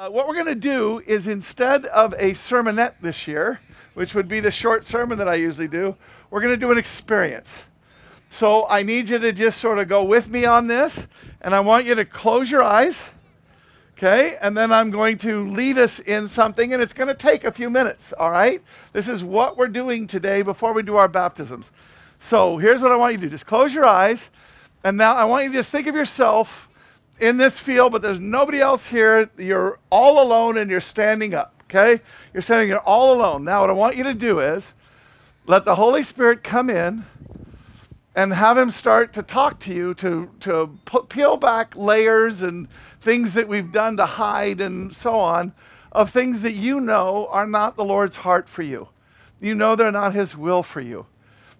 Uh, what we're going to do is instead of a sermonette this year, which would be the short sermon that I usually do, we're going to do an experience. So I need you to just sort of go with me on this, and I want you to close your eyes, okay? And then I'm going to lead us in something, and it's going to take a few minutes, all right? This is what we're doing today before we do our baptisms. So here's what I want you to do just close your eyes, and now I want you to just think of yourself in this field, but there's nobody else here. You're all alone and you're standing up, okay? You're standing here all alone. Now, what I want you to do is let the Holy Spirit come in and have him start to talk to you, to, to peel back layers and things that we've done to hide and so on of things that you know are not the Lord's heart for you. You know they're not his will for you.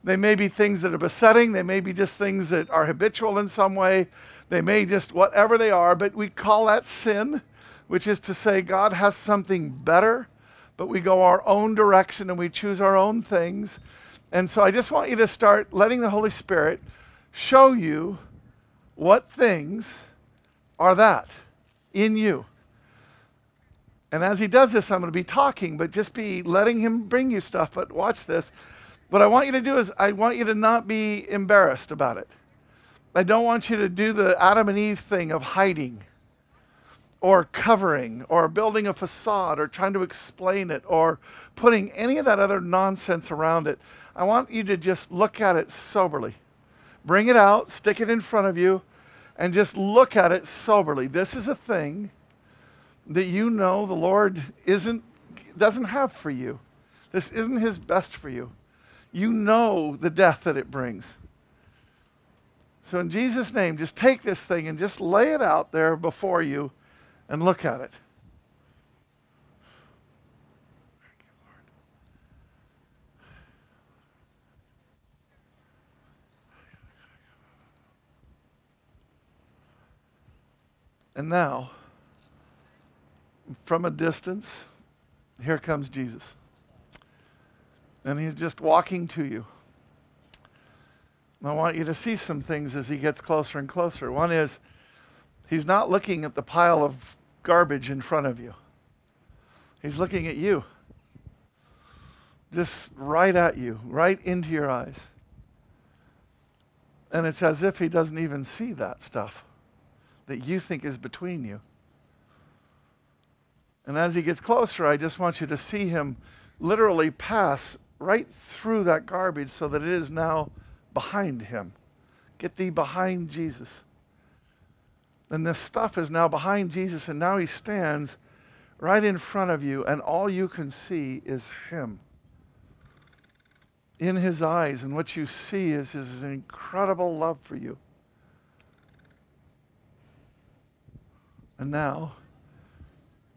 They may be things that are besetting, they may be just things that are habitual in some way, they may just, whatever they are, but we call that sin, which is to say God has something better, but we go our own direction and we choose our own things. And so I just want you to start letting the Holy Spirit show you what things are that in you. And as he does this, I'm going to be talking, but just be letting him bring you stuff. But watch this. What I want you to do is, I want you to not be embarrassed about it. I don't want you to do the Adam and Eve thing of hiding or covering or building a facade or trying to explain it or putting any of that other nonsense around it. I want you to just look at it soberly. Bring it out, stick it in front of you, and just look at it soberly. This is a thing that you know the Lord isn't doesn't have for you. This isn't his best for you. You know the death that it brings. So, in Jesus' name, just take this thing and just lay it out there before you and look at it. And now, from a distance, here comes Jesus. And he's just walking to you. I want you to see some things as he gets closer and closer. One is, he's not looking at the pile of garbage in front of you, he's looking at you. Just right at you, right into your eyes. And it's as if he doesn't even see that stuff that you think is between you. And as he gets closer, I just want you to see him literally pass right through that garbage so that it is now behind him. Get thee behind Jesus. And this stuff is now behind Jesus, and now he stands right in front of you, and all you can see is him. In his eyes, and what you see is his incredible love for you. And now,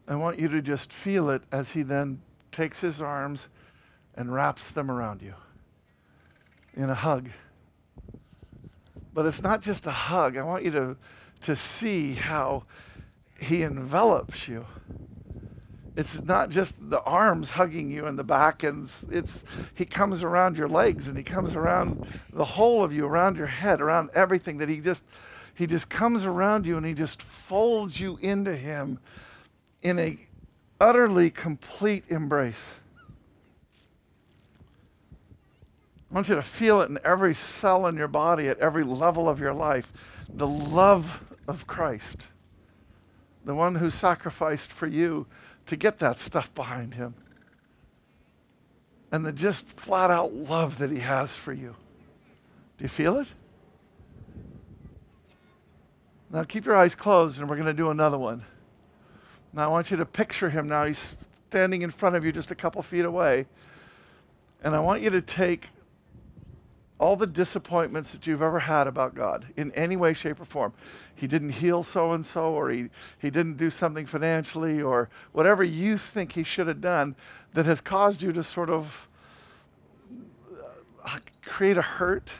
I want you to just feel it as he then takes his arms and wraps them around you in a hug. But it's not just a hug. I want you to, to see how he envelops you. It's not just the arms hugging you in the back, and it's he comes around your legs and he comes around the whole of you, around your head, around everything. That he just he just comes around you and he just folds you into him in a utterly complete embrace. I want you to feel it in every cell in your body, at every level of your life. The love of Christ, the one who sacrificed for you to get that stuff behind him. And the just flat out love that he has for you. Do you feel it? Now keep your eyes closed and we're going to do another one. Now I want you to picture him now. He's standing in front of you just a couple feet away. And I want you to take all the disappointments that you've ever had about God in any way, shape, or form. He didn't heal so and so, or he, he didn't do something financially, or whatever you think he should have done that has caused you to sort of uh, create a hurt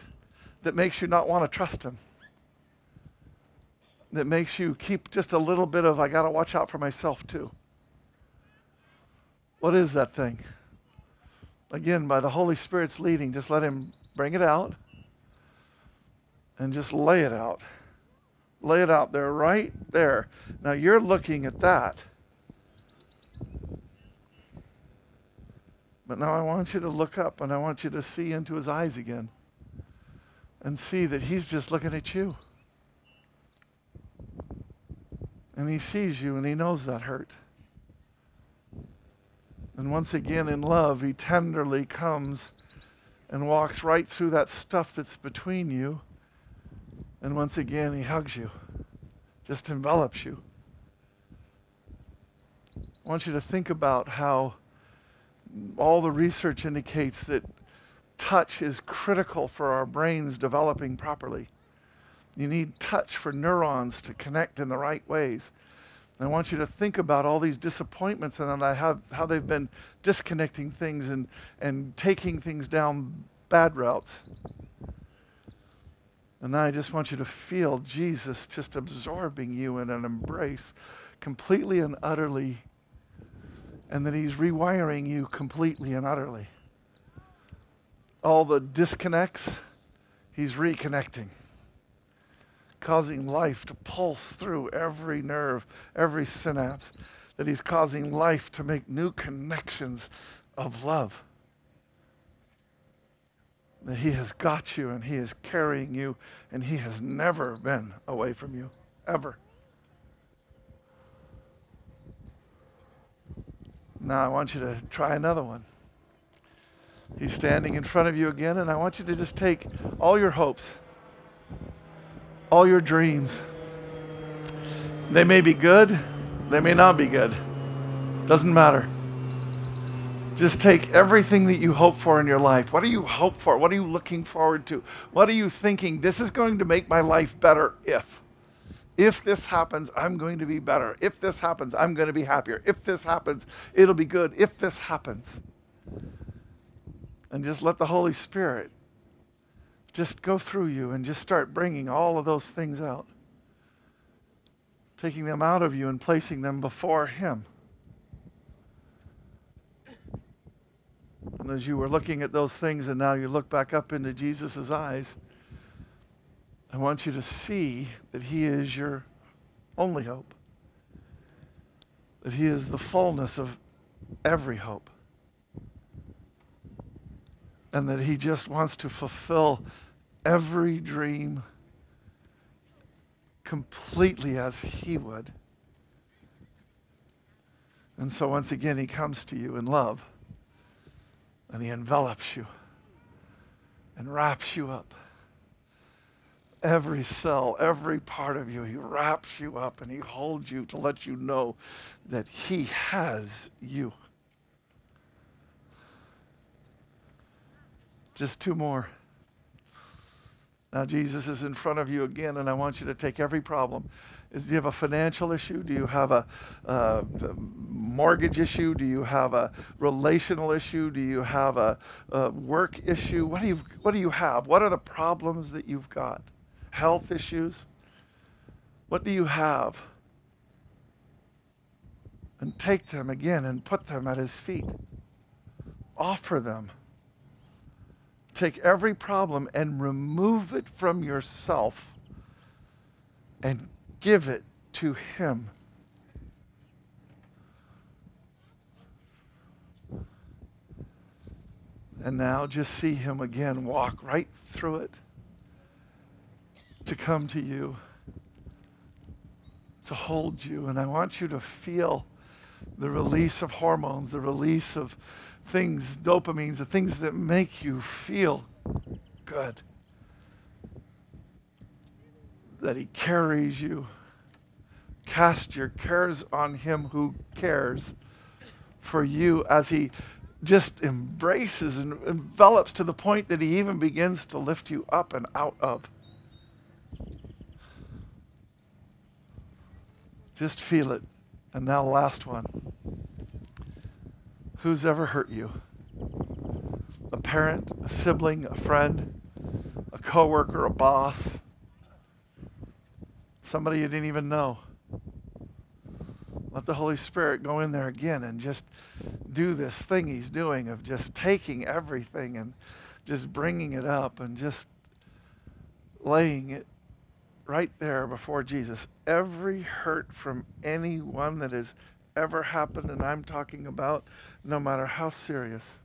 that makes you not want to trust him. That makes you keep just a little bit of, I got to watch out for myself too. What is that thing? Again, by the Holy Spirit's leading, just let him Bring it out and just lay it out. Lay it out there, right there. Now you're looking at that. But now I want you to look up and I want you to see into his eyes again and see that he's just looking at you. And he sees you and he knows that hurt. And once again, in love, he tenderly comes and walks right through that stuff that's between you. And once again, he hugs you, just envelops you. I want you to think about how all the research indicates that touch is critical for our brains developing properly. You need touch for neurons to connect in the right ways. I want you to think about all these disappointments and how, how they've been disconnecting things and, and taking things down bad routes. And I just want you to feel Jesus just absorbing you in an embrace completely and utterly, and that He's rewiring you completely and utterly. All the disconnects, He's reconnecting causing life to pulse through every nerve, every synapse, that He's causing life to make new connections of love. That He has got you and He is carrying you and He has never been away from you, ever. Now I want you to try another one. He's standing in front of you again, and I want you to just take all your hopes all your dreams. They may be good, they may not be good. Doesn't matter. Just take everything that you hope for in your life. What do you hope for? What are you looking forward to? What are you thinking? This is going to make my life better if. If this happens, I'm going to be better. If this happens, I'm going to be happier. If this happens, it'll be good. If this happens. And just let the Holy Spirit just go through you and just start bringing all of those things out. Taking them out of you and placing them before Him. And as you were looking at those things and now you look back up into Jesus' eyes, I want you to see that He is your only hope, that He is the fullness of every hope, and that He just wants to fulfill every dream completely as He would. And so once again, He comes to you in love and He envelops you and wraps you up. Every cell, every part of you, He wraps you up and He holds you to let you know that He has you. Just two more. Now, Jesus is in front of you again, and I want you to take every problem. Is, do you have a financial issue? Do you have a, a mortgage issue? Do you have a relational issue? Do you have a, a work issue? What do, you, what do you have? What are the problems that you've got? Health issues? What do you have? And take them again and put them at his feet. Offer them take every problem and remove it from yourself and give it to Him. And now just see Him again walk right through it to come to you, to hold you. And I want you to feel the release of hormones, the release of things, dopamines, the things that make you feel good. That He carries you. Cast your cares on Him who cares for you as He just embraces and envelops to the point that He even begins to lift you up and out of. Just feel it. And now, last one. Who's ever hurt you? A parent, a sibling, a friend, a coworker, a boss, somebody you didn't even know. Let the Holy Spirit go in there again and just do this thing He's doing of just taking everything and just bringing it up and just laying it right there before Jesus. Every hurt from anyone that has ever happened, and I'm talking about no matter how serious.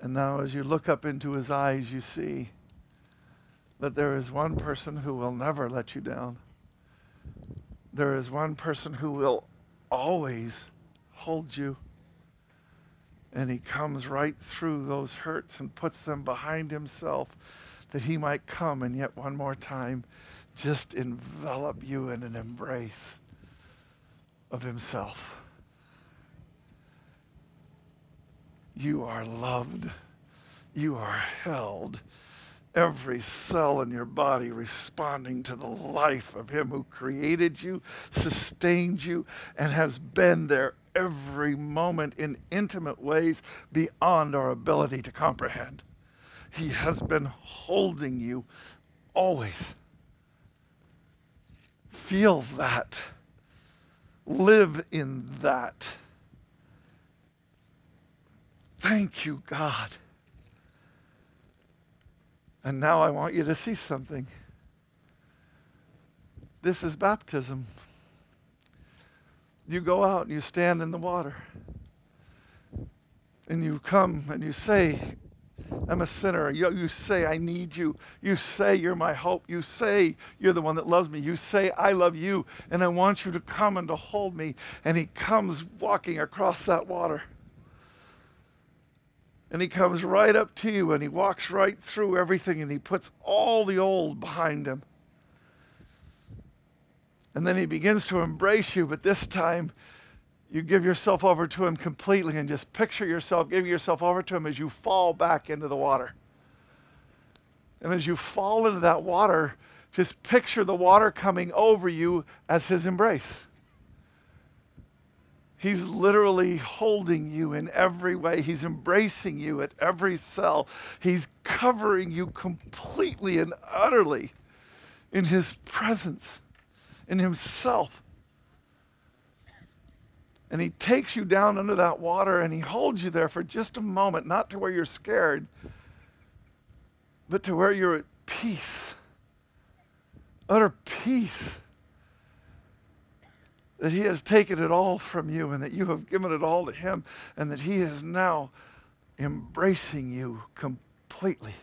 And now, as you look up into his eyes, you see that there is one person who will never let you down. There is one person who will always hold you. And he comes right through those hurts and puts them behind himself that he might come and yet one more time just envelop you in an embrace of himself. You are loved. You are held. Every cell in your body responding to the life of Him who created you, sustained you, and has been there every moment in intimate ways beyond our ability to comprehend. He has been holding you always. Feel that. Live in that. Thank you, God. And now I want you to see something. This is baptism. You go out and you stand in the water. And you come and you say, I'm a sinner. You, you, say, I need you. You say, You're my hope. You say, You're the one that loves me. You say, I love you, and I want you to come and to hold me. And he comes walking across that water. And he comes right up to you and he walks right through everything and he puts all the old behind him. And then he begins to embrace you, but this time you give yourself over to him completely and just picture yourself giving yourself over to him as you fall back into the water. And as you fall into that water, just picture the water coming over you as his embrace. He's literally holding you in every way. He's embracing you at every cell. He's covering you completely and utterly in His presence, in Himself. And He takes you down under that water and He holds you there for just a moment, not to where you're scared, but to where you're at peace, utter peace that He has taken it all from you and that you have given it all to Him and that He is now embracing you completely.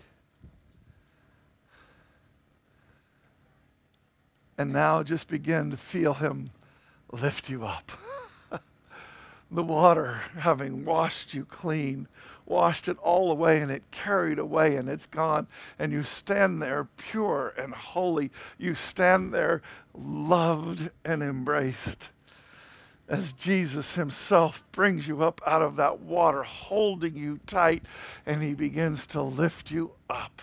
And now just begin to feel Him lift you up. the water having washed you clean, washed it all away and it carried away and it's gone. And you stand there pure and holy. You stand there loved and embraced. As Jesus Himself brings you up out of that water, holding you tight, and He begins to lift you up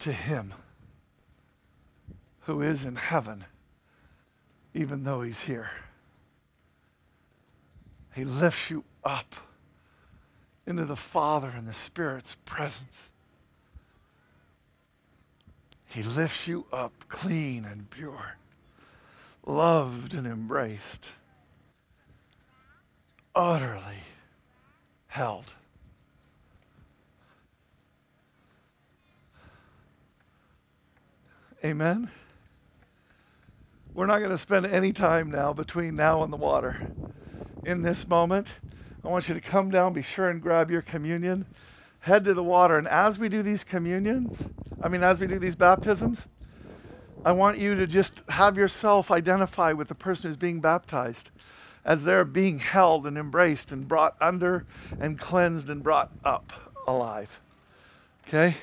to Him who is in heaven, even though He's here. He lifts you up into the Father and the Spirit's presence. He lifts you up clean and pure, loved and embraced, utterly held. Amen. We're not going to spend any time now between now and the water. In this moment, I want you to come down, be sure and grab your communion, head to the water. And as we do these communions, I mean, as we do these baptisms, I want you to just have yourself identify with the person who's being baptized as they're being held and embraced and brought under and cleansed and brought up alive. Okay?